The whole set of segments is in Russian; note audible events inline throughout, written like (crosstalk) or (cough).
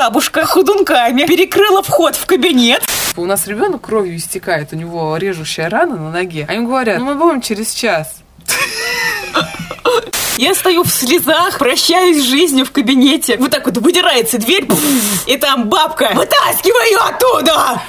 бабушка худунками перекрыла вход в кабинет. У нас ребенок кровью истекает, у него режущая рана на ноге. А им говорят, ну мы будем через час. Я стою в слезах, прощаюсь с жизнью в кабинете. Вот так вот выдирается дверь, и там бабка. Вытаскивай ее оттуда!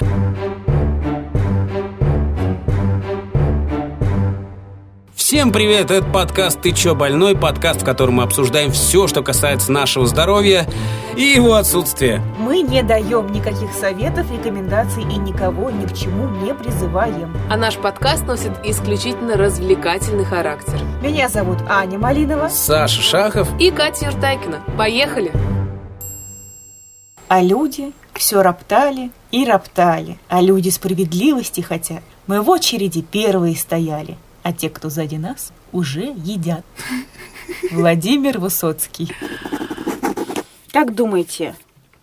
Всем привет! Это подкаст «Ты чё, больной?» Подкаст, в котором мы обсуждаем все, что касается нашего здоровья и его отсутствия. Мы не даем никаких советов, рекомендаций и никого ни к чему не призываем. А наш подкаст носит исключительно развлекательный характер. Меня зовут Аня Малинова. Саша Шахов. И Катя Юртайкина. Поехали! А люди все роптали и роптали. А люди справедливости хотят. Мы в очереди первые стояли а те, кто сзади нас, уже едят. Владимир Высоцкий. Как думаете,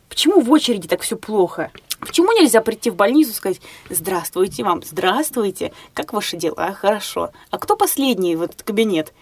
почему в очереди так все плохо? Почему нельзя прийти в больницу и сказать «Здравствуйте вам, здравствуйте, как ваши дела? Хорошо». А кто последний в этот кабинет?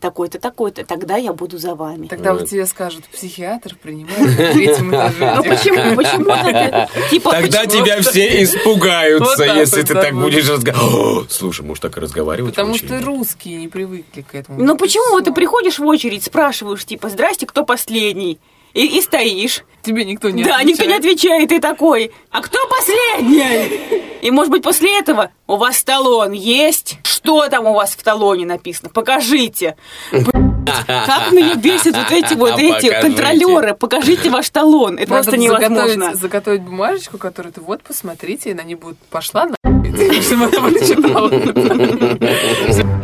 Такой-то, такой-то, тогда я буду за вами. Тогда вот тебе скажут, психиатр принимает на третьем (laughs) этаже. Ну почему? Почему Типа, Тогда тебя все испугаются, (laughs) если ты так будешь разговаривать. Слушай, может так и разговаривать Потому что русские не привыкли к этому. Ну почему ты приходишь в очередь, спрашиваешь, типа, здрасте, кто последний? И, и стоишь. Тебе никто не да, отвечает. Да, никто не отвечает, и такой, а кто последний? И, может быть, после этого у вас талон есть? Что там у вас в талоне написано? Покажите. Как меня бесит вот эти вот эти контролеры. Покажите ваш талон. Это просто невозможно. Заготовить бумажечку, которую ты вот посмотрите, и на ней будет пошла на (laughs)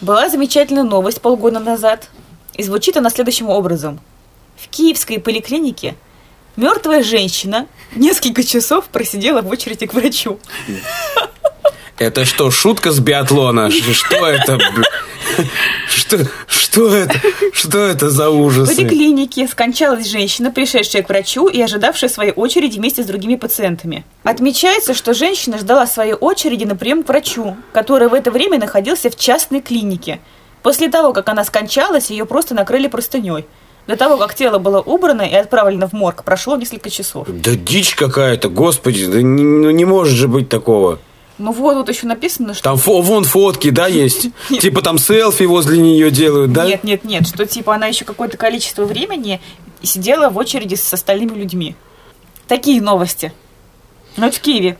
Была замечательная новость полгода назад. И звучит она следующим образом. В киевской поликлинике мертвая женщина несколько часов просидела в очереди к врачу. Это что, шутка с биатлона? Что это? Что, что это? Что это за ужас? В поликлинике скончалась женщина, пришедшая к врачу и ожидавшая своей очереди вместе с другими пациентами. Отмечается, что женщина ждала своей очереди на прием к врачу, который в это время находился в частной клинике – После того, как она скончалась, ее просто накрыли простыней. До того, как тело было убрано и отправлено в морг, прошло несколько часов. Да дичь какая-то, господи, да не, ну не может же быть такого. Ну вот, вот еще написано, что... Там фо, вон фотки, да, есть? (laughs) Типа там селфи возле нее делают, да? Нет, нет, нет, что типа она еще какое-то количество времени сидела в очереди с остальными людьми. Такие новости. Ну, это в Киеве.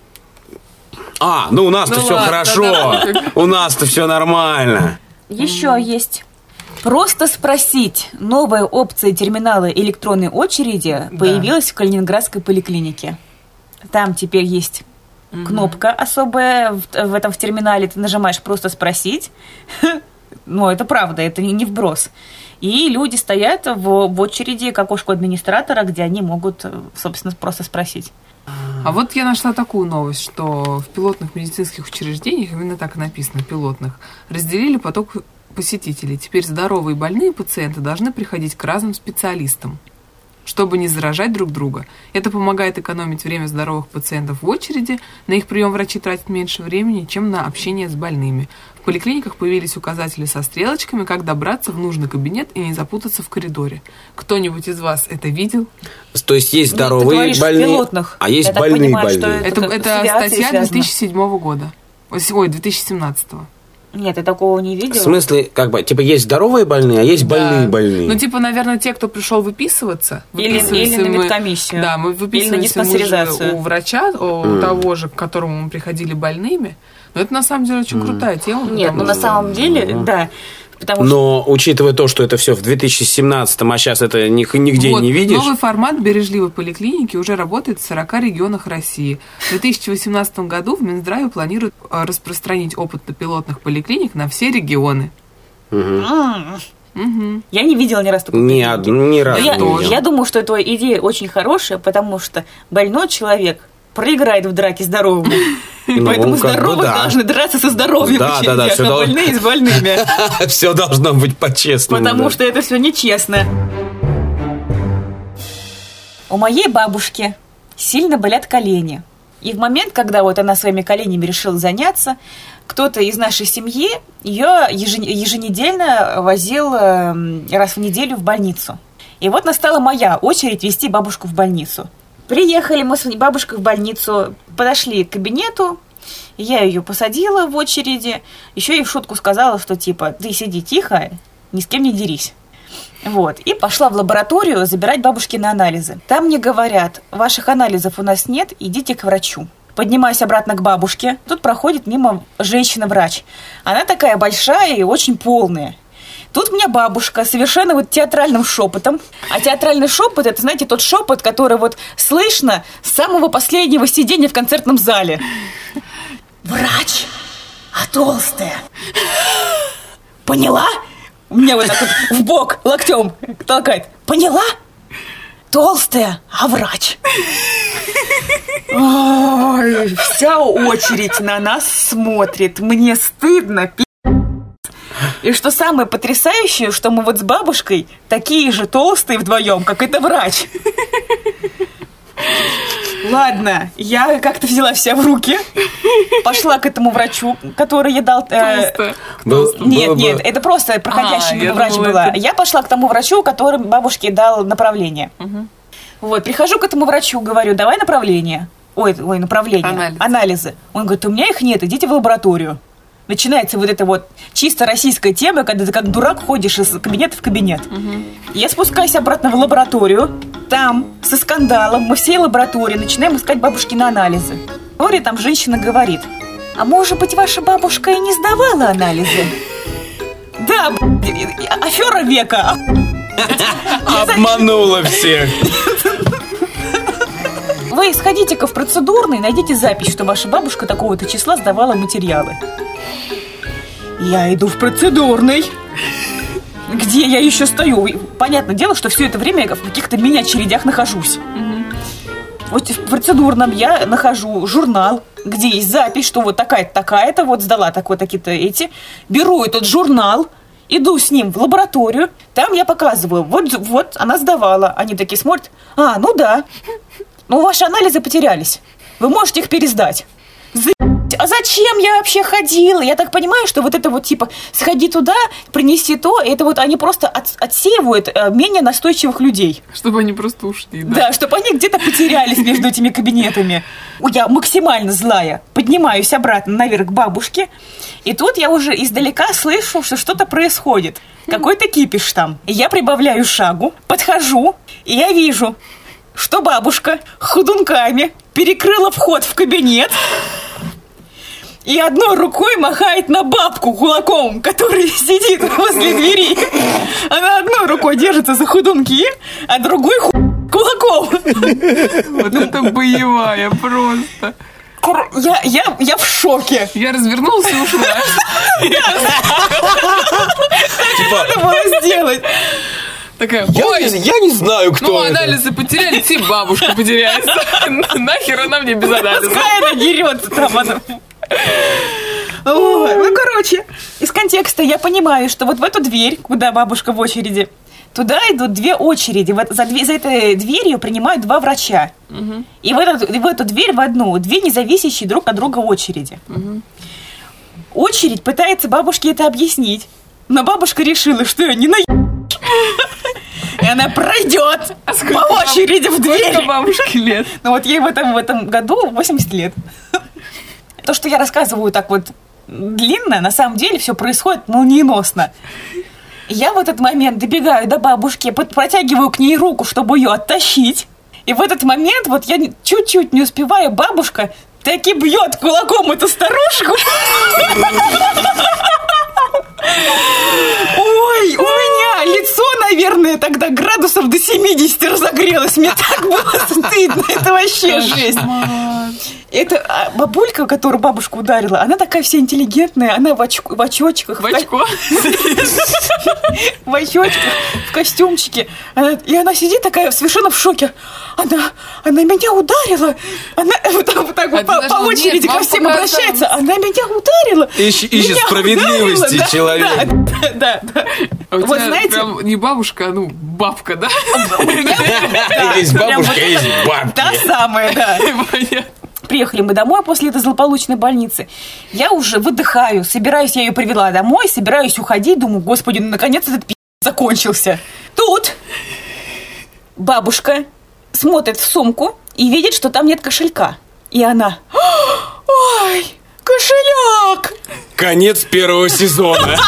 А, ну у нас-то ну, все хорошо. У нас-то все нормально. Еще mm-hmm. есть. Просто спросить. Новая опция терминала электронной очереди да. появилась в Калининградской поликлинике. Там теперь есть mm-hmm. кнопка особая в, в этом в терминале. Ты нажимаешь просто спросить. (laughs) Но это правда, это не, не вброс. И люди стоят в, в очереди к окошку администратора, где они могут, собственно, просто спросить. А вот я нашла такую новость, что в пилотных медицинских учреждениях, именно так и написано, пилотных, разделили поток посетителей. Теперь здоровые и больные пациенты должны приходить к разным специалистам чтобы не заражать друг друга. Это помогает экономить время здоровых пациентов в очереди, на их прием врачи тратят меньше времени, чем на общение с больными. В поликлиниках появились указатели со стрелочками, как добраться в нужный кабинет и не запутаться в коридоре. Кто-нибудь из вас это видел? То есть есть ну, здоровые ну, больные, пилотных. а есть Я больные понимаю, больные. Это, это, это статья 2007 года. Ой, 2017. Нет, я такого не видела. В смысле, как бы, типа, есть здоровые больные, а есть да. больные больные. Ну, типа, наверное, те, кто пришел выписываться. Или, или на медкомиссию. Да, мы выписываемся мы у врача, у mm. того же, к которому мы приходили больными. Но это, на самом деле, очень mm. крутая тема. Нет, ну, на самом деле, mm. да. Потому Но что... учитывая то, что это все в 2017, а сейчас это нигде вот, не видишь. Новый формат бережливой поликлиники уже работает в 40 регионах России. В 2018 году в Минздраве планируют э, распространить опыт пилотных поликлиник на все регионы. Угу. Угу. Я не видела ни разу такой ни, ни разу я, я думаю, что эта идея очень хорошая, потому что больной человек проиграет в драке здоровому. Ну, Поэтому здоровые да. должны драться со здоровыми, да, да, да, а дол... больные с больными. (laughs) Все должно быть по-честному. Потому что это все нечестно. У моей бабушки сильно болят колени. И в момент, когда вот она своими коленями решила заняться, кто-то из нашей семьи ее еженедельно возил эм, раз в неделю в больницу. И вот настала моя очередь вести бабушку в больницу. Приехали мы с бабушкой в больницу, подошли к кабинету, я ее посадила в очереди, еще и в шутку сказала, что типа, ты сиди тихо, ни с кем не дерись. Вот. И пошла в лабораторию забирать бабушки на анализы. Там мне говорят, ваших анализов у нас нет, идите к врачу. Поднимаюсь обратно к бабушке. Тут проходит мимо женщина-врач. Она такая большая и очень полная. Тут меня бабушка совершенно вот театральным шепотом. А театральный шепот, это, знаете, тот шепот, который вот слышно с самого последнего сидения в концертном зале. Врач, а толстая. Поняла? Меня вот так вот в бок локтем толкает. Поняла? Толстая, а врач. Ой, вся очередь на нас смотрит. Мне стыдно. И что самое потрясающее, что мы вот с бабушкой такие же толстые вдвоем, как это врач. Ладно, я как-то взяла себя в руки, пошла к этому врачу, который я дал... э, Толстая. Был- нет, было бы- нет, это просто проходящий А, я врач думала, была. это- Я пошла к тому врачу, который бабушке дал направление. Вот, прихожу к этому врачу, говорю, давай направление. Ой, ой, направление. Анализ. Анализы. Он говорит, у меня их нет, идите в лабораторию. Начинается вот эта вот чисто российская тема, когда ты как дурак ходишь из кабинета в кабинет. Я спускаюсь обратно в лабораторию. Там, со скандалом, мы всей лаборатории начинаем искать бабушкины анализы. В лаборатории там женщина говорит, а может быть, ваша бабушка и не сдавала анализы? Да, афера века. Обманула всех. (laughs) Вы сходите-ка в процедурный, найдите запись, что ваша бабушка такого-то числа сдавала материалы. Я иду в процедурный. Где я еще стою? Понятное дело, что все это время я в каких-то мини-очередях нахожусь. Вот в процедурном я нахожу журнал, где есть запись, что вот такая-то, такая-то, вот сдала так вот такие-то эти. Беру этот журнал, иду с ним в лабораторию, там я показываю, вот, вот она сдавала. Они такие смотрят, а, ну да, ну ваши анализы потерялись, вы можете их пересдать. За***ть, А зачем я вообще ходила? Я так понимаю, что вот это вот типа сходи туда, принеси то, это вот они просто от- отсеивают э, менее настойчивых людей. Чтобы они просто ушли, да? Да, чтобы они где-то потерялись между этими кабинетами. Я максимально злая. Поднимаюсь обратно наверх к бабушке. И тут я уже издалека слышу, что что-то происходит. Какой-то кипиш там. И я прибавляю шагу, подхожу, и я вижу, что бабушка ходунками перекрыла вход в кабинет и одной рукой махает на бабку кулаком, который (laughs) сидит возле двери. Она одной рукой держится за ходунки, а другой ху... кулаком. Вот это боевая просто. Я, я, я в шоке. Я развернулась и ушла. Типа, Надо было сделать. Такая, я, ой, не, я не знаю, кто ну это. анализы потерялись, и бабушка потеряется. (laughs) Нахер она мне без анализа? Пускай она дерется там. Она... Ой, ну, короче, из контекста я понимаю, что вот в эту дверь, куда бабушка в очереди, туда идут две очереди. Вот за, дверь- за этой дверью принимают два врача. И в эту, в эту дверь, в одну, две независящие друг от друга очереди. Очередь пытается бабушке это объяснить. Но бабушка решила, что ее не на... И она пройдет по очереди в Сколько дверь. бабушке лет? (laughs) Ну вот ей в этом, в этом году 80 лет. (laughs) То, что я рассказываю так вот длинно, на самом деле все происходит молниеносно. Я в этот момент добегаю до бабушки, протягиваю к ней руку, чтобы ее оттащить. И в этот момент вот я чуть-чуть не успеваю, бабушка таки бьет кулаком эту старушку. (laughs) Ой, у меня лицо, наверное, тогда градусов до 70 разогрелось. Мне так было стыдно. Это вообще жесть. Это а, бабулька, которую бабушка ударила, она такая вся интеллигентная, она в, очку- в очочках, В очко? в очочках, в (laughs) костюмчике. И она сидит такая совершенно в шоке. Она, она меня ударила. Она (laughs) вот так, вот, А по, очереди ко всем обращается. Она меня ударила. Ищ- ищет справедливости человек. Да, да, да. А Вот тебя знаете, прям не бабушка, а ну бабка, да? Есть прям бабушка, есть это- бабки. Та самая, да. Приехали мы домой после этой злополучной больницы. Я уже выдыхаю, собираюсь, я ее привела домой, собираюсь уходить, думаю, господи, ну наконец этот пи*** закончился. Тут бабушка смотрит в сумку и видит, что там нет кошелька. И она, ой, кошелек! Конец первого сезона.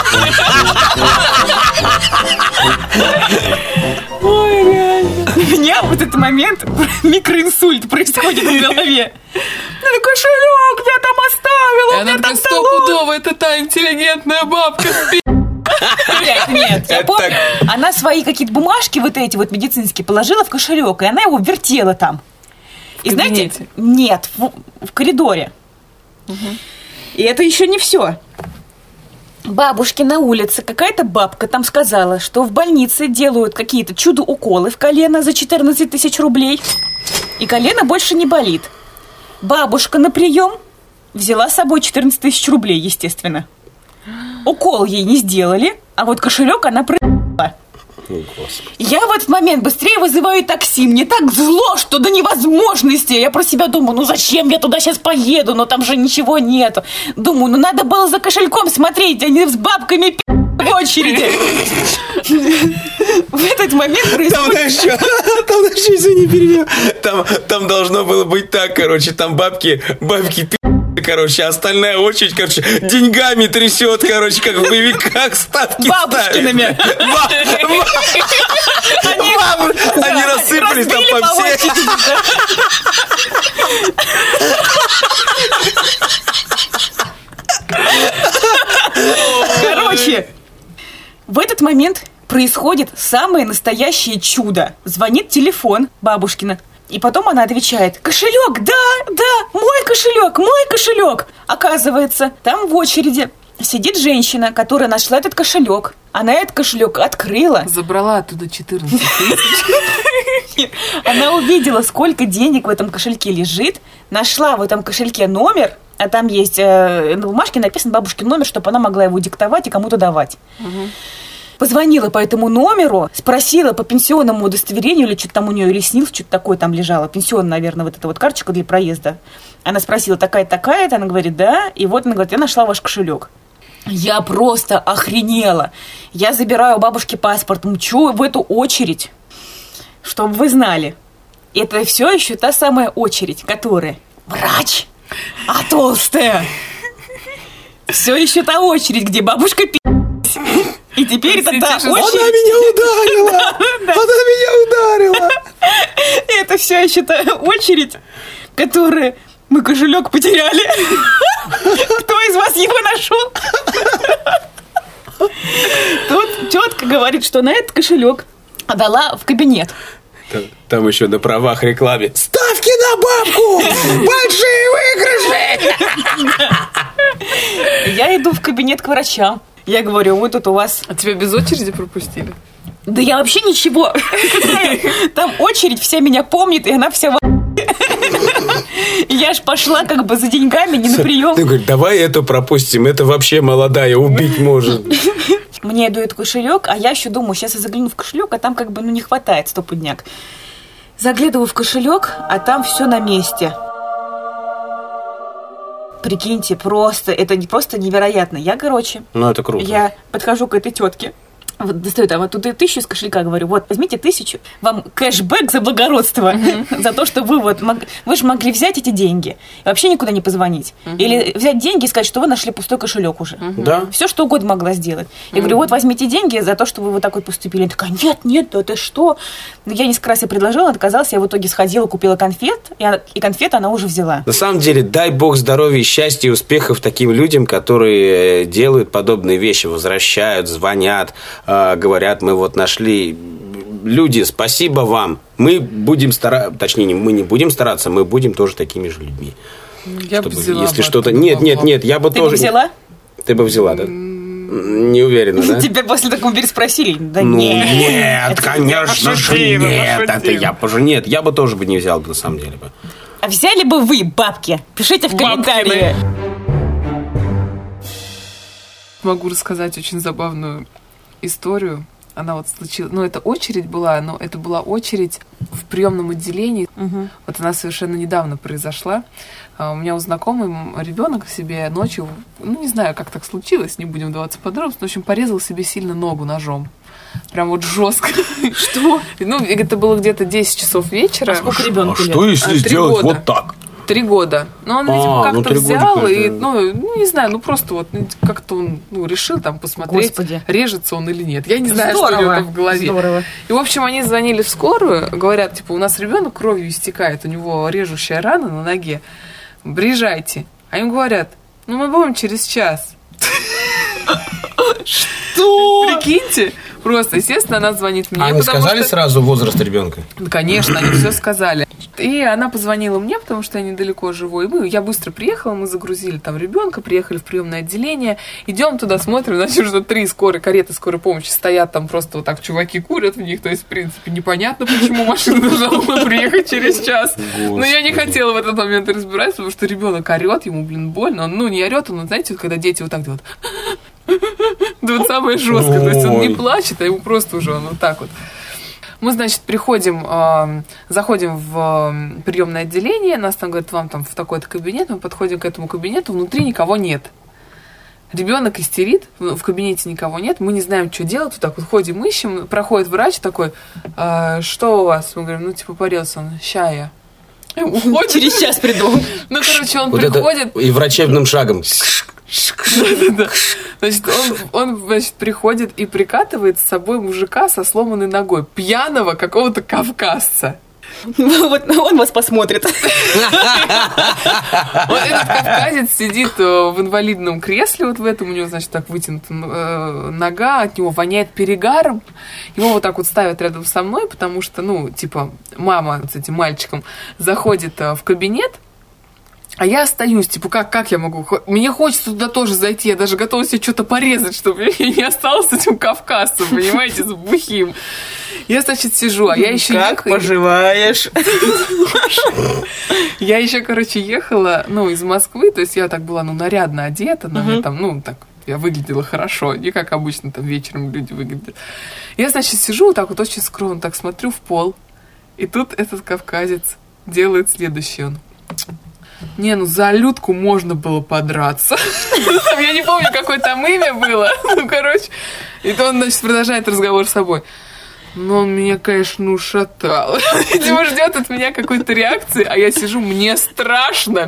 Ой, реально. У меня вот этот момент микроинсульт происходит в голове. Ну, кошелек я там оставила, у меня там талон. стопудово, это та интеллигентная бабка спи». Нет, нет, я помню, она свои какие-то бумажки вот эти вот медицинские положила в кошелек, и она его вертела там. И знаете, нет, в, в коридоре. И это еще не все. Бабушки на улице, какая-то бабка там сказала, что в больнице делают какие-то чудо-уколы в колено за 14 тысяч рублей, и колено больше не болит. Бабушка на прием взяла с собой 14 тысяч рублей, естественно. Укол ей не сделали, а вот кошелек она проебала. Я в этот момент быстрее вызываю такси. Мне так зло, что до невозможности. Я про себя думаю, ну зачем я туда сейчас поеду? Но там же ничего нету. Думаю, ну надо было за кошельком смотреть, а не с бабками пи*** в очереди. В этот момент Там происходит... еще, там еще, извини, перебью. Там, там должно было быть так, короче, там бабки, бабки пи***, короче, остальная очередь, короче, деньгами трясет, короче, как в боевиках (laughs) ставки Бабушкиными. Они- рассыпались там по всей. Короче, в этот момент происходит самое настоящее чудо. Звонит телефон бабушкина. И потом она отвечает, кошелек, да, да, мой кошелек, мой кошелек. Оказывается, там в очереди сидит женщина, которая нашла этот кошелек. Она этот кошелек открыла. Забрала оттуда 14 тысяч. Она увидела, сколько денег в этом кошельке лежит, нашла в этом кошельке номер, а там есть э, на бумажке написан бабушкин номер, чтобы она могла его диктовать и кому-то давать. Позвонила по этому номеру, спросила по пенсионному удостоверению, или что-то там у нее или что-то такое там лежало, пенсионная, наверное, вот эта вот карточка для проезда. Она спросила, такая-то, она говорит, да, и вот она говорит, я нашла ваш кошелек. Я просто охренела. Я забираю у бабушки паспорт, мчу в эту очередь, чтобы вы знали. Это все еще та самая очередь, которая врач, а толстая. Все еще та очередь, где бабушка пи***. И теперь это Сидишь и- Она меня ударила! Она меня ударила! Это все еще та очередь, которая мы кошелек потеряли. Кто из вас его нашел? Тут тетка говорит, что на этот кошелек отдала в кабинет. Там, там еще на правах рекламе. Ставки на бабку! Большие выигрыши! Я иду в кабинет к врачам. Я говорю, вот тут у вас... А тебя без очереди пропустили? Да я вообще ничего. (laughs) Там очередь вся меня помнит, и она вся в (laughs) Я ж пошла как бы за деньгами, не на прием. Ты говоришь, давай эту пропустим, это вообще молодая, убить может. (laughs) Мне дают кошелек, а я еще думаю, сейчас я загляну в кошелек, а там как бы ну не хватает стопудняк. Заглядываю в кошелек, а там все на месте. Прикиньте, просто, это не просто невероятно. Я, короче, Ну, это круто. я подхожу к этой тетке. Вот достаю там вот тут и тысячу из кошелька, говорю, вот, возьмите тысячу, вам кэшбэк за благородство, (laughs) за то, что вы вот, мог- вы же могли взять эти деньги и вообще никуда не позвонить. Или взять деньги и сказать, что вы нашли пустой кошелек уже. Да? Все, что угодно могла сделать. Я говорю, вот возьмите деньги за то, что вы вот так вот поступили. Она такая, нет, нет, да ты что? Ну, Я несколько раз ей предложила, отказалась, я в итоге сходила, купила конфет, и, она- и конфеты она уже взяла. На самом деле, дай бог здоровья, счастья и успехов таким людям, которые э, делают подобные вещи, возвращают, звонят, э, говорят, мы вот нашли. Люди, спасибо вам. Мы будем стараться, точнее, не- мы не будем стараться, мы будем тоже такими же людьми. Я бы Чтобы, взяла если бы, что-то... Нет, нет, бы. нет, я бы Ты бы тоже... взяла? Ты бы взяла, да? Не уверена, да? Тебя после такого переспросили. Да Ну, нет. нет, Это конечно же, нет. Это я тоже... Нет, я бы тоже бы не взял бы, на самом деле. бы. А взяли бы вы бабки? Пишите в комментарии. Могу рассказать очень забавную историю. Она вот случилась... Ну, это очередь была, но это была очередь в приемном отделении. Вот она совершенно недавно произошла. А, У меня у знакомый ребенок себе ночью, ну, не знаю, как так случилось, не будем даваться подробности, но, в общем, порезал себе сильно ногу ножом. Прям вот жестко. Что? (laughs) Ну, это было где-то 10 часов вечера. А сколько А ребенку что лет? если А, сделать года. вот так? Три года. Ну, он, видимо, А, ну, как-то три взял и, это- ну, ну, не знаю, ну, просто вот ну, как-то он ну, решил там посмотреть, Господи. режется он или нет. Я не знаю, что у Здорово, него там в голове. здорово. И, в общем, они звонили в скорую, говорят, типа, у нас ребенок кровью истекает, у него режущая рана на ноге. Приезжайте. А им говорят, ну, мы будем через час. Что? Прикиньте. Просто, естественно, она звонит мне. А они сказали что- сразу возраст ребенка? Да, Конечно, они все сказали. И она позвонила мне, потому что я недалеко живу. И мы, я быстро приехала, мы загрузили там ребенка, приехали в приемное отделение. Идем туда, смотрим, значит, что три скорой кареты скорой помощи стоят там просто вот так чуваки курят в них. То есть, в принципе, непонятно, почему машина должна была приехать через час. Но я не хотела в этот момент разбираться, потому что ребенок орет, ему, блин, больно. Он, ну, не орет, он, знаете, вот когда дети вот так делают. (laughs) Да вот самое жесткое. То есть он не плачет, а ему просто уже он вот так вот. Мы, значит, приходим, э, заходим в э, приемное отделение, нас там говорят, вам там в такой-то кабинет, мы подходим к этому кабинету, внутри никого нет. Ребенок истерит, в кабинете никого нет, мы не знаем, что делать, вот так вот ходим, ищем, проходит врач такой, «А, что у вас? Мы говорим, ну, типа, порезался он, ща я. (laughs) Уходит. Через час приду. Ну, короче, он Вот приходит, это и врачебным шагом. Значит, он, он, значит, приходит и прикатывает с собой мужика со сломанной ногой, пьяного какого-то кавказца. Вот он вас посмотрит. Вот этот кавказец сидит э, в инвалидном кресле, вот в этом у него, значит, так вытянута э, нога, от него воняет перегаром. Его вот так вот ставят рядом со мной, потому что, ну, типа, мама с этим мальчиком заходит э, в кабинет, а я остаюсь, типа, как, как я могу? Мне хочется туда тоже зайти, я даже готова себе что-то порезать, чтобы (laughs) я не осталась с этим кавказцем, понимаете, с бухим. Я, значит, сижу, а я еще Как ехала- поживаешь? (laughs) Я еще, короче, ехала, ну, из Москвы, то есть я так была, ну, нарядно одета, мне там, ну, так, я выглядела хорошо, не как обычно там вечером люди выглядят. Я, значит, сижу вот так вот очень скромно, так смотрю в пол, и тут этот кавказец делает следующее, он... Не, ну за Людку можно было подраться. Я не помню, какое там имя было. Ну, короче. И то он, значит, продолжает разговор с собой. Но он меня, конечно, ушатал. Видимо, ждет от меня какой-то реакции, а я сижу, мне страшно.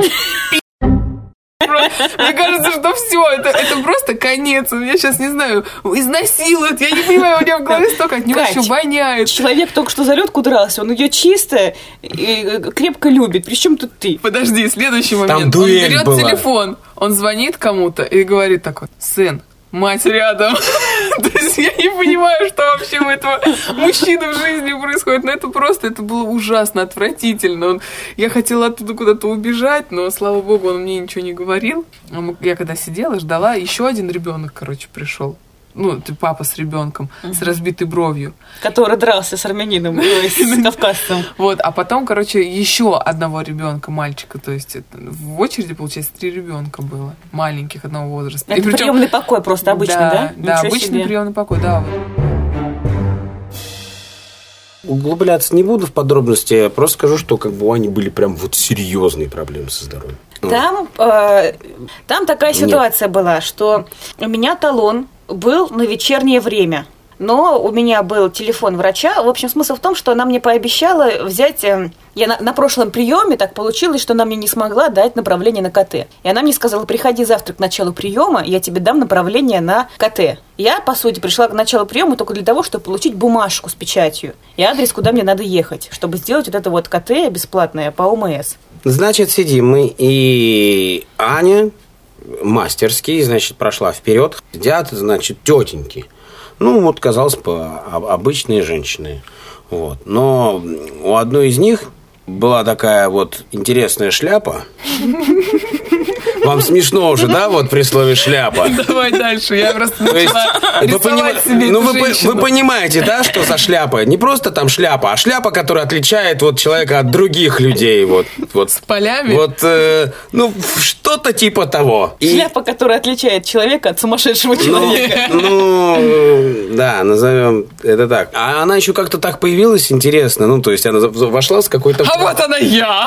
Мне кажется, что все, это, это просто конец. Меня сейчас, не знаю, изнасилуют. Я не понимаю, у меня в голове столько от него Кать, еще воняет. Человек только что за ледку дрался, он ее чисто и э, крепко любит. Причем тут ты? Подожди, следующий момент. он дуэль берет была. телефон, он звонит кому-то и говорит такой, сын, мать рядом. То есть я не понимаю, что вообще у этого мужчины в жизни происходит. Но это просто, это было ужасно, отвратительно. Он, я хотела оттуда куда-то убежать, но, слава богу, он мне ничего не говорил. Я когда сидела, ждала, еще один ребенок, короче, пришел. Ну, ты папа с ребенком, с разбитой бровью. Который дрался с армянином, ой, (laughs) с кавказцем. Вот, а потом, короче, еще одного ребенка, мальчика, то есть это в очереди, получается, три ребенка было, маленьких одного возраста. Это И причем- приемный покой просто обычно, да? Да, обычный приемный покой, да. Углубляться не буду в подробности, я просто скажу, что как бы у Ани были прям вот серьезные проблемы со здоровьем. Там, э, там такая Нет. ситуация была, что у меня талон был на вечернее время. Но у меня был телефон врача. В общем, смысл в том, что она мне пообещала взять... э, Я на, на прошлом приеме так получилось, что она мне не смогла дать направление на КТ. И она мне сказала, приходи завтра к началу приема, я тебе дам направление на КТ. Я, по сути, пришла к началу приема только для того, чтобы получить бумажку с печатью и адрес, куда мне надо ехать, чтобы сделать вот это вот КТ бесплатное по ОМС. Значит, сидим мы, и Аня мастерский, значит, прошла вперед. Сидят, значит, тетеньки. Ну, вот, казалось бы, об- обычные женщины. Вот. Но у одной из них была такая вот интересная шляпа. Вам смешно уже, да, вот при слове шляпа? Давай дальше, я просто То есть, начала вы, понима- себе ну, вы, вы понимаете, да, что за шляпа? Не просто там шляпа, а шляпа, которая отличает вот человека от других людей. Вот, вот, С полями? вот э, ну, что-то типа того. И- Шляпа, которая отличает человека от сумасшедшего ну, человека. ну, да, назовем это так. А она еще как-то так появилась, интересно. Ну, то есть она вошла с какой-то... А вот она я!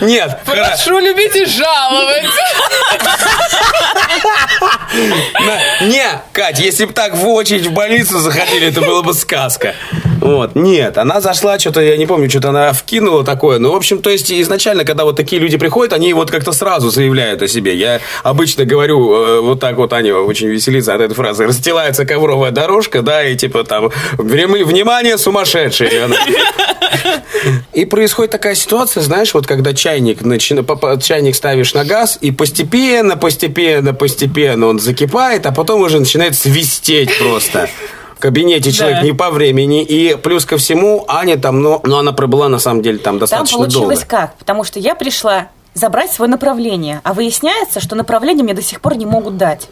Нет, Прошу любить и жаловать. не, Кать, если бы так в очередь в больницу заходили, это было бы сказка. Вот, нет, она зашла, что-то, я не помню, что-то она вкинула такое. Ну, в общем, то есть, изначально, когда вот такие люди приходят, они вот как-то сразу заявляют о себе. Я обычно говорю э, вот так вот, Аня очень веселится от этой фразы. Расстилается ковровая дорожка, да, и типа там, «Врем- внимание, она- И происходит такая ситуация, знаешь, вот когда чайник, по- чайник ставишь на газ, и постепенно, постепенно, постепенно он закипает, а потом уже начинает свистеть просто. В кабинете человек Да. не по времени. И плюс ко всему, Аня там, ну, ну она пробыла на самом деле там Там достаточно получилось долго. как? Потому что я пришла забрать свое направление, а выясняется, что направление мне до сих пор не могут дать.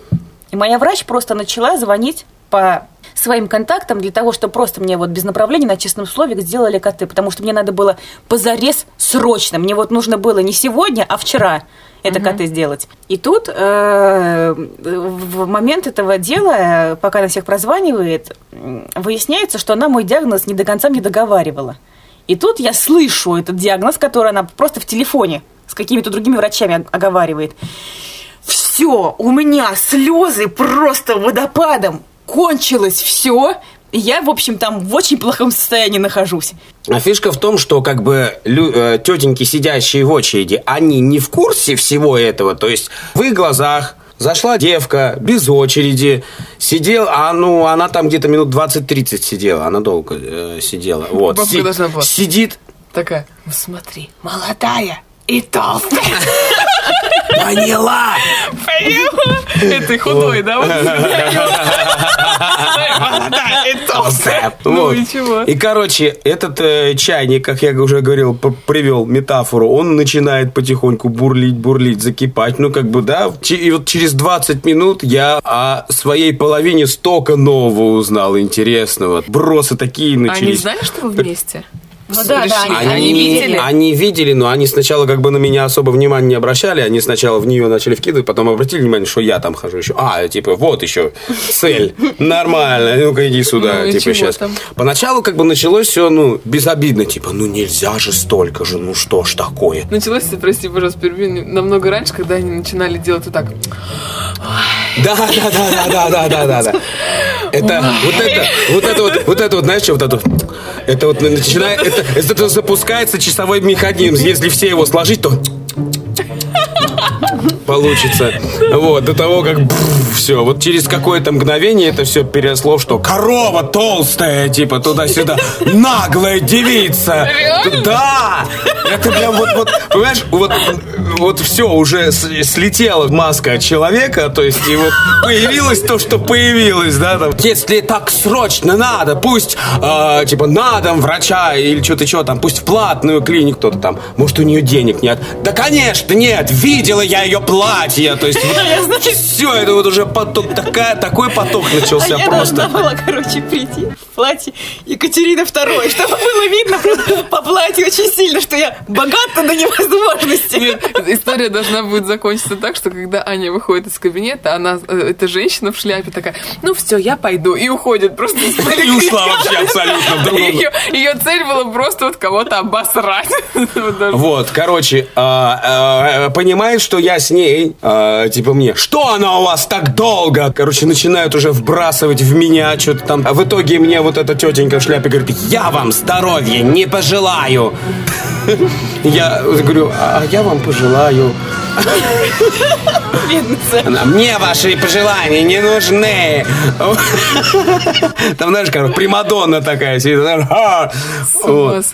И моя врач просто начала звонить по своим контактам для того, чтобы просто мне вот без направления на честном слове сделали КТ, потому что мне надо было позарез срочно. Мне вот нужно было не сегодня, а вчера это КТ сделать. И тут э, в момент этого дела, пока она всех прозванивает, выясняется, что она мой диагноз не до конца мне договаривала. И тут я слышу этот диагноз, который она просто в телефоне с какими-то другими врачами ог- оговаривает. Все, у меня слезы просто водопадом. Кончилось все. Я, в общем, там в очень плохом состоянии нахожусь. А фишка в том, что как бы лю- э, тетеньки, сидящие в очереди, они не в курсе всего этого. То есть в их глазах зашла девка без очереди, сидела, а ну она там где-то минут 20-30 сидела, она долго э, сидела. Вот. Бабка должна была. Сидит, Такая, ну смотри, молодая и толстая. (laughs) поняла. Это и худой, да? Молодая и толстая. Ну и чего? И, короче, этот э, чайник, как я уже говорил, привел метафору, он начинает потихоньку бурлить, бурлить, закипать. Ну, как бы, да, и вот через 20 минут я о своей половине столько нового узнал, интересного. Бросы такие Они начались. знали, что вы вместе? Ну, да, да, они, они видели. Они видели, но они сначала как бы на меня особо внимания не обращали. Они сначала в нее начали вкидывать, потом обратили внимание, что я там хожу еще. А, типа, вот еще цель. Нормально, ну-ка иди сюда, ну, типа сейчас. Там? Поначалу как бы началось все, ну, безобидно, типа, ну нельзя же столько же, ну что ж такое. Началось, прости, пожалуйста, перебью, намного раньше, когда они начинали делать вот так. Да, да, да, да, да, да, да, да. Это, вот это, вот это вот, вот это вот, знаешь, что вот это? Это вот начинает, это, это запускается часовой механизм. Если все его сложить, то получится. Вот, до того, как все. Вот через какое-то мгновение это все переросло, что корова толстая, типа туда-сюда, наглая девица. Да! Это прям вот, вот понимаешь, вот, вот все, уже слетела маска человека, то есть, и вот появилось то, что появилось, да, там. Если так срочно надо, пусть, э, типа, на дом врача или что-то, что там, пусть в платную клинику кто-то там, может, у нее денег нет. Да, конечно, нет, видела я ее платье, то есть, (laughs) все, это вот уже поток, такая, такой поток начался А я просто. должна была, короче, прийти в платье Екатерины II, чтобы было видно просто по платью очень сильно, что я богата до невозможности. Нет, история должна будет закончиться так, что когда Аня выходит из кабинета, она, э, эта женщина в шляпе такая, ну все, я пойду, и уходит просто И ушла вообще абсолютно в другом. Ее, ее цель была просто вот кого-то обосрать. (laughs) Вот. Вот, короче, а, а, понимает, что я с ней, а, типа мне, что она у вас так долго? Короче, начинают уже вбрасывать в меня что-то там. А в итоге мне вот эта тетенька в шляпе говорит, я вам здоровья не пожелаю. Я говорю, а я вам пожелаю. Она, мне ваши пожелания не нужны. Там, знаешь, как Примадонна такая сидит. «А». Вот.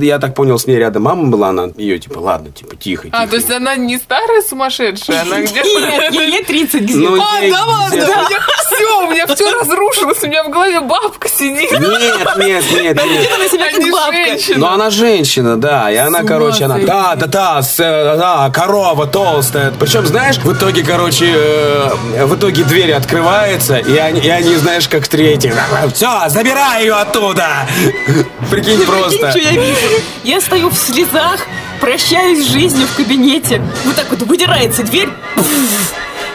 Я так понял, с ней рядом мама была, она ее типа, ладно, типа, тихо, А, тихо. то есть она не старая сумасшедшая, она где-то... Нет, ей лет (laughs) 30 где-то. Ну, А, ей да ладно, где-то- все, у меня все разрушилось, у меня в голове бабка сидит. Нет, нет, нет, нет. Она себя А как бабка. женщина. Но она женщина, да, и она, короче, она, да, да, да, с, э, да, корова толстая. Причем, знаешь, в итоге, короче, э, в итоге дверь открывается, и они, и они знаешь, как третий. Все, забирай ее оттуда. Прикинь, просто. Что я вижу? Я стою в слезах, прощаюсь с жизнью в кабинете. Вот так вот выдирается дверь.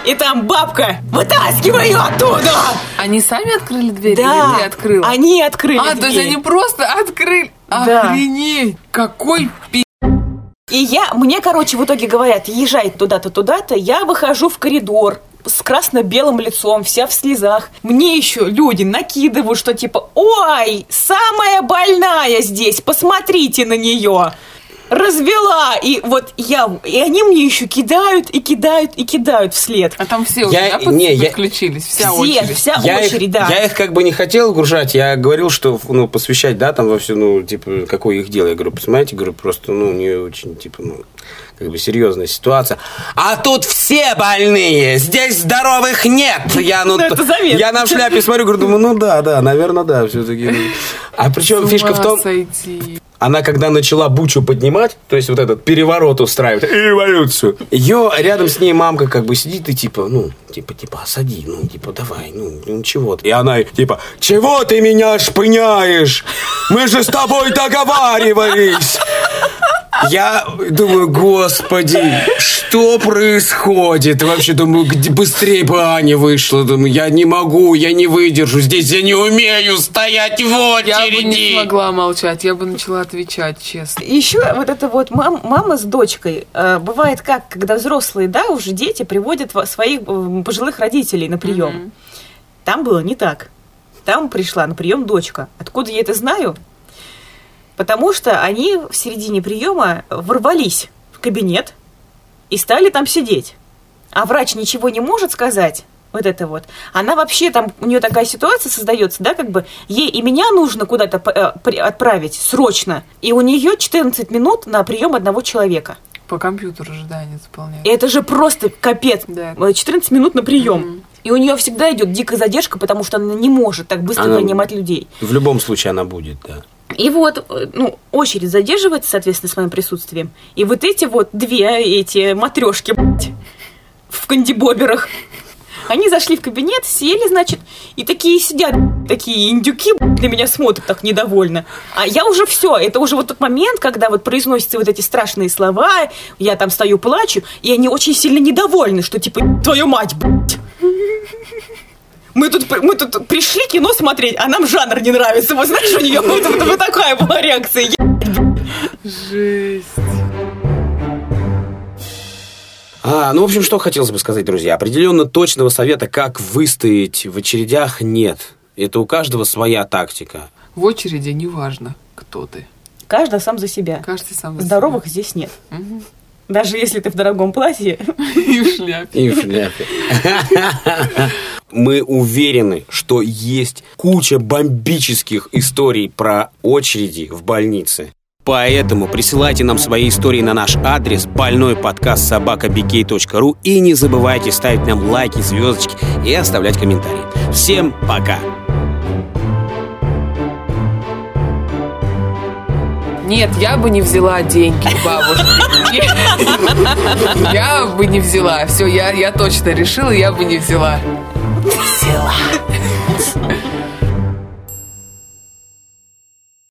И там бабка. Вытаскивай ее оттуда. Они сами открыли дверь Да. или ты открыла? Они открыли А, то есть дверь. они просто открыли. Да. Охренеть! Какой пи***. И я, мне, короче, в итоге говорят, езжай туда-то, туда-то, я выхожу в коридор, с красно-белым лицом, вся в слезах. Мне еще люди накидывают, что типа, ой, самая больная здесь, посмотрите на нее развела. И вот я, и они мне еще кидают, и кидают, и кидают вслед. А там все Я- уже, да, не, я- подключились? Вся Все, очередь. вся я очередь, их, да. я их как бы не хотел гружать, я говорил, что ну, посвящать, да, там во все, ну, типа, какое их дело. Я говорю, посмотрите, говорю, просто, ну, не очень, типа, ну, как бы серьезная ситуация. А тут все больные, здесь здоровых нет. Я, ну, Ну, я на шляпе смотрю, говорю, думаю, ну да, да, наверное, да, все-таки. А причем фишка в том, сойти. Она когда начала бучу поднимать, то есть вот этот переворот устраивать, революцию, ее рядом с ней мамка как бы сидит и типа, ну, типа, типа, осади, ну, типа, давай, ну, ну чего ты. И она типа, чего ты меня шпыняешь? Мы же с тобой договаривались. Я думаю, господи, что происходит? Вообще думаю, быстрее бы Аня вышла. Думаю, я не могу, я не выдержу. Здесь я не умею стоять в Я бы не очереди. смогла молчать, я бы начала отвечать, честно. Еще вот это вот мам- мама с дочкой. э, бывает как, когда взрослые, да, уже дети приводят во- своих э, пожилых родителей на прием. Мгм. Там было не так. Там пришла на прием дочка. Откуда я это знаю? Потому что они в середине приема ворвались в кабинет и стали там сидеть. А врач ничего не может сказать. Вот это вот. Она вообще там, у нее такая ситуация создается, да, как бы ей и меня нужно куда-то э, отправить срочно. И у нее 14 минут на прием одного человека. По компьютеру же, да, они заполняют. И это же просто капец. Да. Э, 14 минут на прием. Мгм. И у нее всегда идет дикая задержка, потому что она не может так быстро Она- принимать людей. В любом случае она будет, да. И вот, э, ну, очередь задерживается, соответственно, с моим присутствием. И вот эти вот две эти матрешки в кандибоберах, они зашли в кабинет, сели, значит, и такие сидят, такие индюки на меня смотрят так недовольно. А я уже все, это уже вот тот момент, когда вот произносятся вот эти страшные слова, я там стою, плачу, и они очень сильно недовольны, что типа, твою мать, блядь. Мы тут, мы тут пришли кино смотреть, а нам жанр не нравится. Вот знаешь, у нее вот, вот- вот такая была реакция. Жесть. А, ну, в общем, что хотелось бы сказать, друзья. Определенно точного совета, как выстоять в очередях, нет. Это у каждого своя тактика. В очереди неважно, кто ты. Каждый сам за себя. Каждый сам за Здоровых здесь нет. себя. Мгм. Даже если ты в дорогом платье. (laughs) И в шляпе. И в шляпе. (laughs) Мы уверены, что есть куча бомбических историй про очереди в больнице. Поэтому присылайте нам свои истории на наш адрес больной подкаст собакабикей.ру и не забывайте ставить нам лайки, звездочки и оставлять комментарии. Всем пока! Нет, я бы не взяла деньги бабушки. (laughs) Я бы не взяла. Все, я, я точно решила, я бы не взяла. Still hot. (laughs)